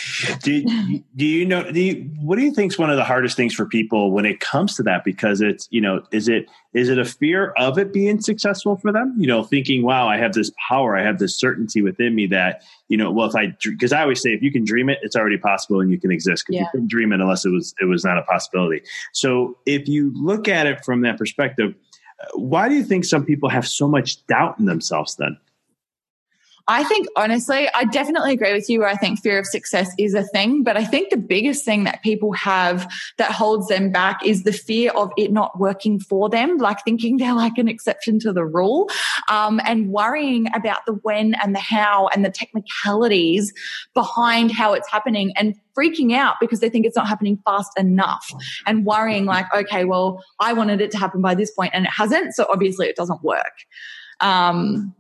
Do you, do you know? Do you, what do you think is one of the hardest things for people when it comes to that? Because it's you know, is it is it a fear of it being successful for them? You know, thinking, wow, I have this power, I have this certainty within me that you know, well, if I because I always say if you can dream it, it's already possible and you can exist. Because yeah. you couldn't dream it unless it was it was not a possibility. So if you look at it from that perspective. Why do you think some people have so much doubt in themselves then? I think honestly, I definitely agree with you where I think fear of success is a thing. But I think the biggest thing that people have that holds them back is the fear of it not working for them, like thinking they're like an exception to the rule, um, and worrying about the when and the how and the technicalities behind how it's happening and freaking out because they think it's not happening fast enough and worrying like, okay, well, I wanted it to happen by this point and it hasn't. So obviously it doesn't work. Um,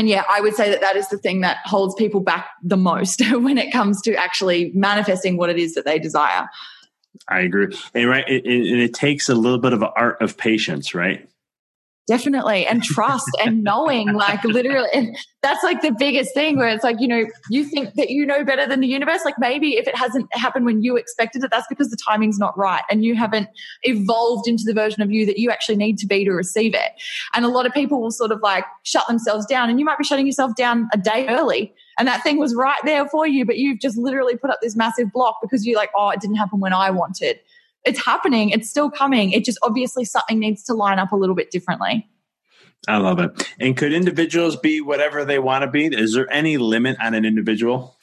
and yeah, I would say that that is the thing that holds people back the most when it comes to actually manifesting what it is that they desire. I agree, and right, and it takes a little bit of an art of patience, right? Definitely and trust and knowing like literally that's like the biggest thing where it's like you know you think that you know better than the universe like maybe if it hasn't happened when you expected it that's because the timing's not right and you haven't evolved into the version of you that you actually need to be to receive it. And a lot of people will sort of like shut themselves down and you might be shutting yourself down a day early and that thing was right there for you but you've just literally put up this massive block because you're like oh it didn't happen when i wanted it's happening. It's still coming. It just obviously something needs to line up a little bit differently. I love it. And could individuals be whatever they want to be? Is there any limit on an individual?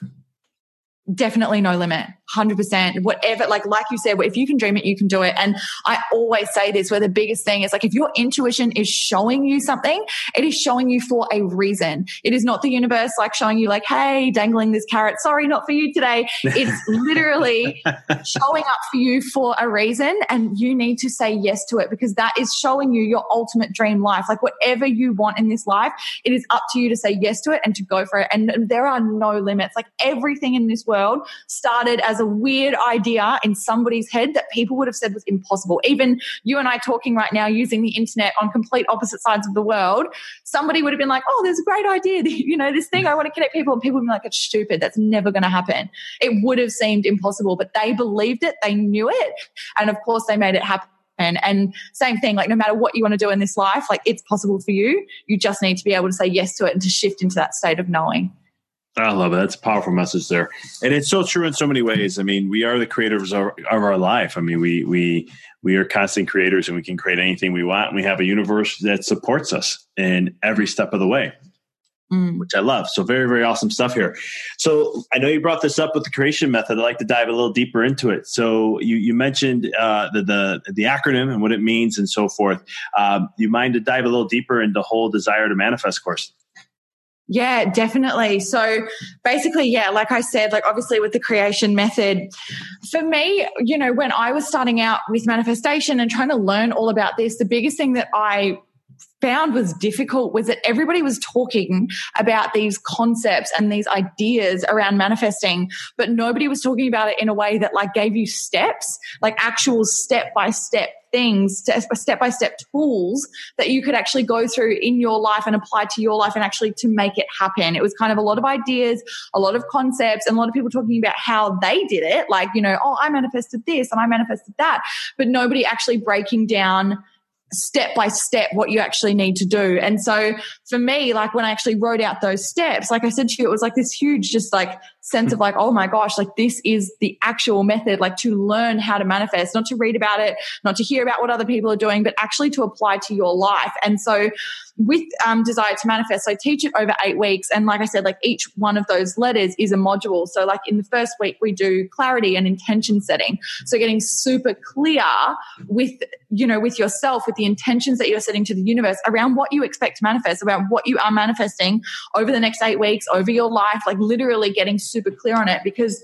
Definitely no limit 100% whatever like like you said if you can dream it you can do it. And i always say this where the biggest thing is like if your intuition is showing you something it is showing you for a reason. It is not the universe like showing you like hey dangling this carrot sorry not for you today. It's literally showing up for you for a reason and you need to say yes to it because that is showing you your ultimate dream life. Like whatever you want in this life it is up to you to say yes to it and to go for it. And there are no limits. Like everything in this world world started as a weird idea in somebody's head that people would have said was impossible. Even you and I talking right now using the internet on complete opposite sides of the world, somebody would have been like, oh, there's a great idea. you know, this thing, I want to connect people. And people would be like, it's stupid. That's never going to happen. It would have seemed impossible, but they believed it. They knew it. And of course, they made it happen. And, and same thing, like no matter what you want to do in this life, like it's possible for you. You just need to be able to say yes to it and to shift into that state of knowing. I love it. That's a powerful message there, and it's so true in so many ways. I mean, we are the creators of, of our life. I mean, we we we are constant creators, and we can create anything we want. And we have a universe that supports us in every step of the way, mm. which I love. So, very very awesome stuff here. So, I know you brought this up with the creation method. I'd like to dive a little deeper into it. So, you you mentioned uh, the the the acronym and what it means and so forth. Um, you mind to dive a little deeper into the whole desire to manifest course? Yeah, definitely. So basically, yeah, like I said, like obviously with the creation method, for me, you know, when I was starting out with manifestation and trying to learn all about this, the biggest thing that I found was difficult was that everybody was talking about these concepts and these ideas around manifesting, but nobody was talking about it in a way that like gave you steps, like actual step by step things, step by step tools that you could actually go through in your life and apply to your life and actually to make it happen. It was kind of a lot of ideas, a lot of concepts, and a lot of people talking about how they did it. Like, you know, oh, I manifested this and I manifested that, but nobody actually breaking down step by step what you actually need to do. And so for me, like when I actually wrote out those steps, like I said to you, it was like this huge, just like sense of like, oh my gosh, like this is the actual method, like to learn how to manifest, not to read about it, not to hear about what other people are doing, but actually to apply to your life. And so with um, Desire to Manifest, I teach it over eight weeks. And like I said, like each one of those letters is a module. So like in the first week, we do clarity and intention setting. So getting super clear with, you know, with yourself, with the intentions that you're setting to the universe around what you expect to manifest, about what you are manifesting over the next eight weeks, over your life, like literally getting super super clear on it because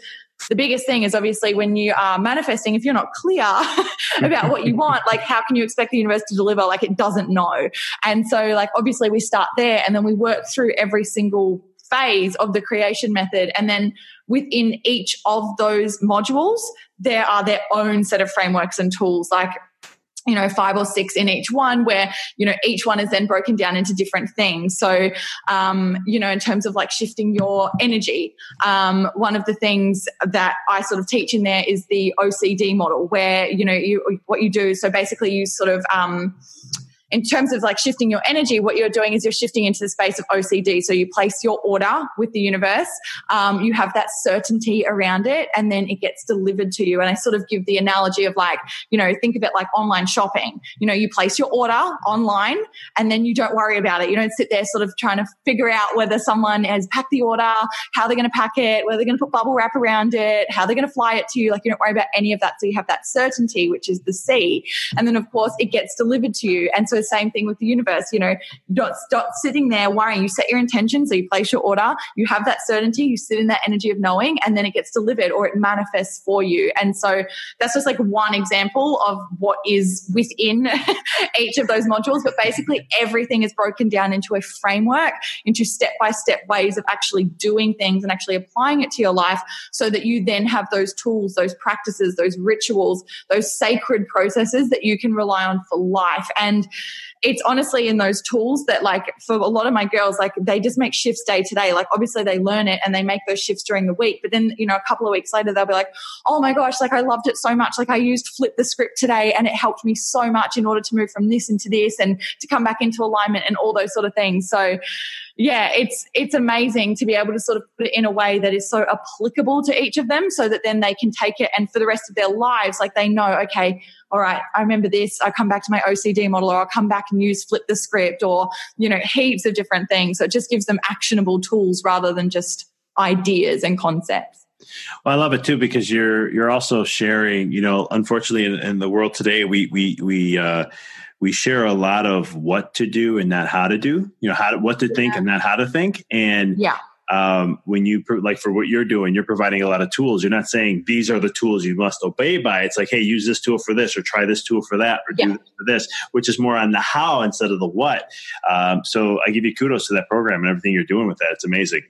the biggest thing is obviously when you are manifesting, if you're not clear about what you want, like how can you expect the universe to deliver? Like it doesn't know. And so, like, obviously, we start there and then we work through every single phase of the creation method. And then within each of those modules, there are their own set of frameworks and tools. Like, you know, five or six in each one where, you know, each one is then broken down into different things. So, um, you know, in terms of like shifting your energy, um, one of the things that I sort of teach in there is the OCD model where, you know, you, what you do. So basically you sort of, um, in terms of like shifting your energy, what you're doing is you're shifting into the space of OCD. So you place your order with the universe. Um, you have that certainty around it and then it gets delivered to you. And I sort of give the analogy of like, you know, think of it like online shopping. You know, you place your order online and then you don't worry about it. You don't sit there sort of trying to figure out whether someone has packed the order, how they're going to pack it, whether they're going to put bubble wrap around it, how they're going to fly it to you. Like you don't worry about any of that. So you have that certainty, which is the C. And then of course it gets delivered to you. And so same thing with the universe. You know, not stop sitting there worrying. You set your intention, so you place your order. You have that certainty. You sit in that energy of knowing, and then it gets delivered or it manifests for you. And so that's just like one example of what is within each of those modules. But basically, everything is broken down into a framework, into step by step ways of actually doing things and actually applying it to your life, so that you then have those tools, those practices, those rituals, those sacred processes that you can rely on for life. And it's honestly in those tools that like for a lot of my girls like they just make shifts day to day. Like obviously they learn it and they make those shifts during the week but then you know a couple of weeks later they'll be like oh my gosh like i loved it so much. Like i used flip the script today and it helped me so much in order to move from this into this and to come back into alignment and all those sort of things. So yeah, it's it's amazing to be able to sort of put it in a way that is so applicable to each of them so that then they can take it and for the rest of their lives, like they know, okay, all right, I remember this. I come back to my OCD model or I'll come back and use flip the script or, you know, heaps of different things. So it just gives them actionable tools rather than just ideas and concepts. Well, I love it too because you're you're also sharing. You know, unfortunately, in, in the world today, we we we uh, we share a lot of what to do and not how to do. You know, how to, what to yeah. think and not how to think. And yeah. Um, when you like for what you're doing, you're providing a lot of tools. You're not saying these are the tools you must obey by. It's like, hey, use this tool for this, or try this tool for that, or yeah. do this for this, which is more on the how instead of the what. Um, so I give you kudos to that program and everything you're doing with that. It's amazing.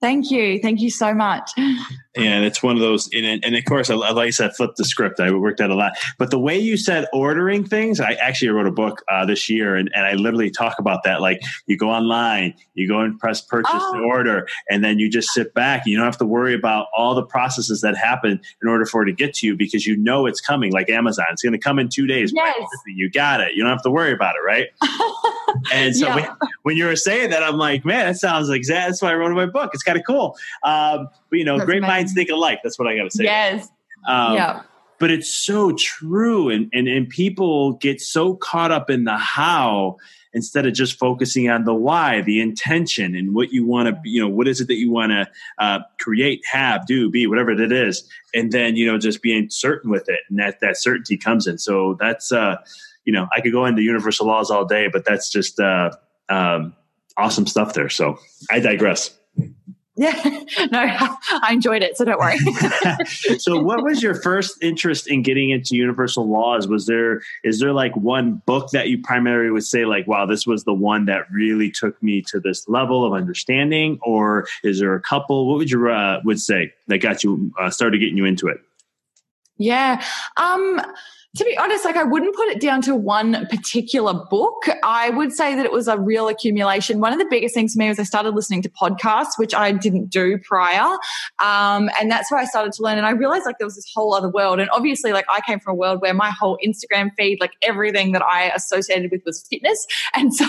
Thank you. Thank you so much. And it's one of those, and, and of course, like I said, flip the script. I worked out a lot. But the way you said ordering things, I actually wrote a book uh, this year, and, and I literally talk about that. Like you go online, you go and press purchase oh. order, and then you just sit back. You don't have to worry about all the processes that happen in order for it to get to you because you know it's coming. Like Amazon, it's going to come in two days. Yes. You got it. You don't have to worry about it, right? and so yeah. when, when, you were saying that, I'm like, man, that sounds like That's why I wrote my book. It's kind of cool. Um, but you know, That's great amazing. minds think alike. That's what I got to say. Yes. Um, yeah. But it's so true, and, and and people get so caught up in the how instead of just focusing on the why, the intention, and what you want to, you know, what is it that you want to uh, create, have, do, be, whatever it is, and then you know, just being certain with it, and that that certainty comes in. So that's, uh, you know, I could go into universal laws all day, but that's just uh, um, awesome stuff there. So I digress. Yeah, no, I enjoyed it, so don't worry. so, what was your first interest in getting into universal laws? Was there is there like one book that you primarily would say like, wow, this was the one that really took me to this level of understanding, or is there a couple? What would you uh, would say that got you uh, started getting you into it? Yeah. Um, to be honest, like I wouldn't put it down to one particular book. I would say that it was a real accumulation. One of the biggest things for me was I started listening to podcasts, which I didn't do prior. Um, and that's where I started to learn. And I realized like there was this whole other world. And obviously, like I came from a world where my whole Instagram feed, like everything that I associated with was fitness. And so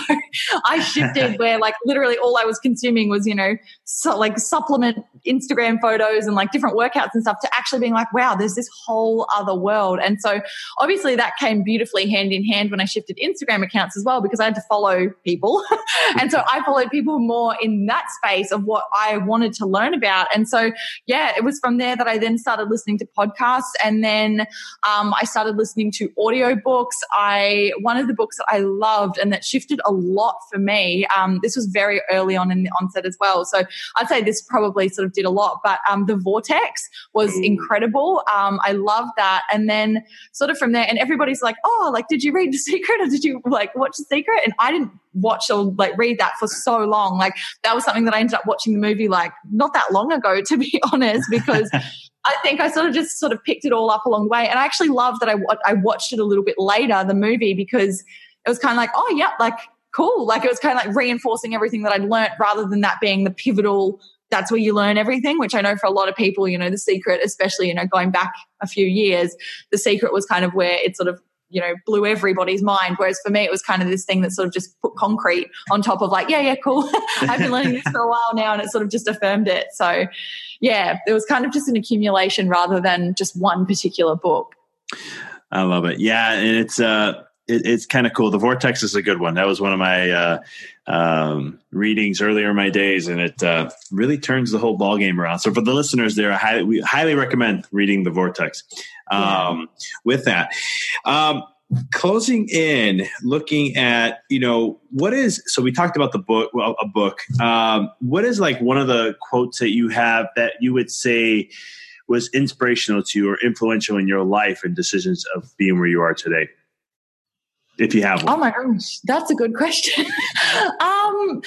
I shifted where like literally all I was consuming was, you know, so like supplement Instagram photos and like different workouts and stuff to actually being like, wow, there's this whole other world. And so obviously that came beautifully hand in hand when I shifted Instagram accounts as well because I had to follow people. and so I followed people more in that space of what I wanted to learn about. And so, yeah, it was from there that I then started listening to podcasts and then um, I started listening to audiobooks. I, one of the books that I loved and that shifted a lot for me, um, this was very early on in the onset as well. So I'd say this probably sort of did a lot, but um, The Vortex was incredible. Um, I loved that. And then sort of from there. And everybody's like, oh, like, did you read The Secret or did you like watch The Secret? And I didn't watch or like read that for so long. Like that was something that I ended up watching the movie like not that long ago, to be honest, because I think I sort of just sort of picked it all up along the way. And I actually love that I, I watched it a little bit later, the movie, because it was kind of like, oh, yeah, like cool. Like it was kind of like reinforcing everything that I'd learned rather than that being the pivotal, that's where you learn everything, which I know for a lot of people, you know, the secret, especially, you know, going back a few years, the secret was kind of where it sort of you know blew everybody's mind. Whereas for me it was kind of this thing that sort of just put concrete on top of like yeah yeah cool. I've been learning this for a while now and it sort of just affirmed it. So yeah it was kind of just an accumulation rather than just one particular book. I love it. Yeah and it's uh it, it's kind of cool. The Vortex is a good one. That was one of my uh, um, readings earlier in my days, and it uh, really turns the whole ball game around. So for the listeners there, I highly, we highly recommend reading The Vortex. Um, yeah. With that, um, closing in, looking at you know what is. So we talked about the book, well, a book. Um, what is like one of the quotes that you have that you would say was inspirational to you or influential in your life and decisions of being where you are today? If you have one? Oh my gosh, that's a good question. um,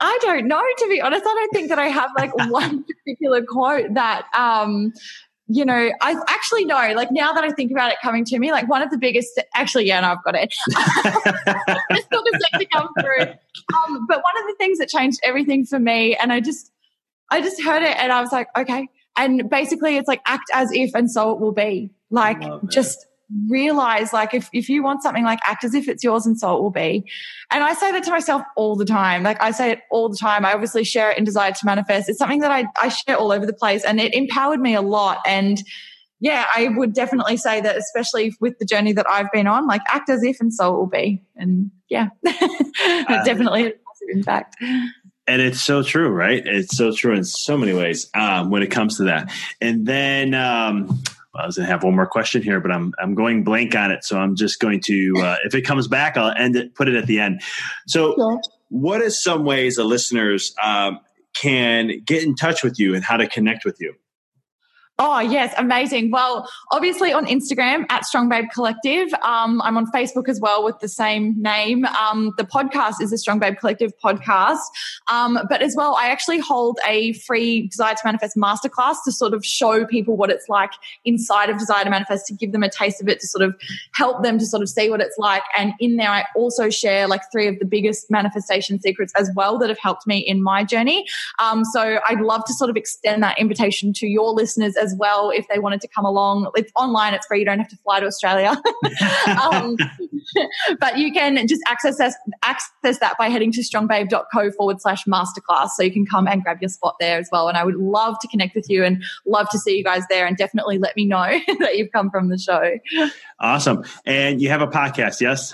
I don't know, to be honest. I don't think that I have like one particular quote that, um, you know, I actually know, like now that I think about it coming to me, like one of the biggest, actually, yeah, no, I've got it. Just took a sec to come through. Um, but one of the things that changed everything for me, and I just, I just heard it and I was like, okay. And basically it's like act as if and so it will be. Like just realize like if, if you want something like act as if it's yours and so it will be. And i say that to myself all the time. Like i say it all the time. I obviously share it in desire to manifest. It's something that i, I share all over the place and it empowered me a lot. And yeah i would definitely say that especially with the journey that i've been on like act as if and so it will be. And yeah. Uh, definitely a positive impact. And it's so true right? It's so true in so many ways um, when it comes to that. And then um, I was going to have one more question here, but I'm I'm going blank on it. So I'm just going to, uh, if it comes back, I'll end it, put it at the end. So, what is some ways the listeners um, can get in touch with you and how to connect with you? Oh, yes, amazing. Well, obviously on Instagram at Strong Babe Collective. Um, I'm on Facebook as well with the same name. Um, the podcast is the Strong Babe Collective podcast. Um, but as well, I actually hold a free Desire to Manifest masterclass to sort of show people what it's like inside of Desire to Manifest, to give them a taste of it, to sort of help them to sort of see what it's like. And in there, I also share like three of the biggest manifestation secrets as well that have helped me in my journey. Um, so I'd love to sort of extend that invitation to your listeners well if they wanted to come along. It's online, it's free. You don't have to fly to Australia. um, but you can just access that, access that by heading to strongbabe.co forward slash masterclass. So you can come and grab your spot there as well. And I would love to connect with you and love to see you guys there and definitely let me know that you've come from the show. Awesome. And you have a podcast, yes?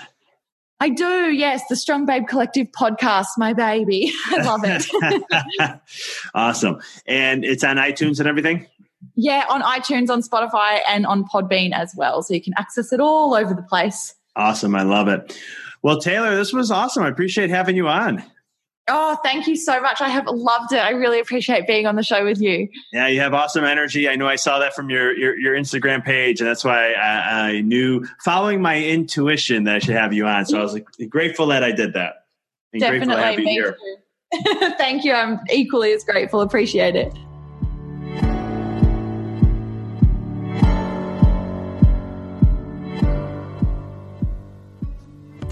I do, yes. The Strong Babe Collective podcast, my baby. I love it. awesome. And it's on iTunes and everything? Yeah, on iTunes, on Spotify, and on Podbean as well. So you can access it all over the place. Awesome. I love it. Well, Taylor, this was awesome. I appreciate having you on. Oh, thank you so much. I have loved it. I really appreciate being on the show with you. Yeah, you have awesome energy. I know I saw that from your your, your Instagram page, and that's why I, I, knew following my intuition that I should have you on. So I was like, grateful that I did that. And Definitely. Thank you. I'm equally as grateful. Appreciate it.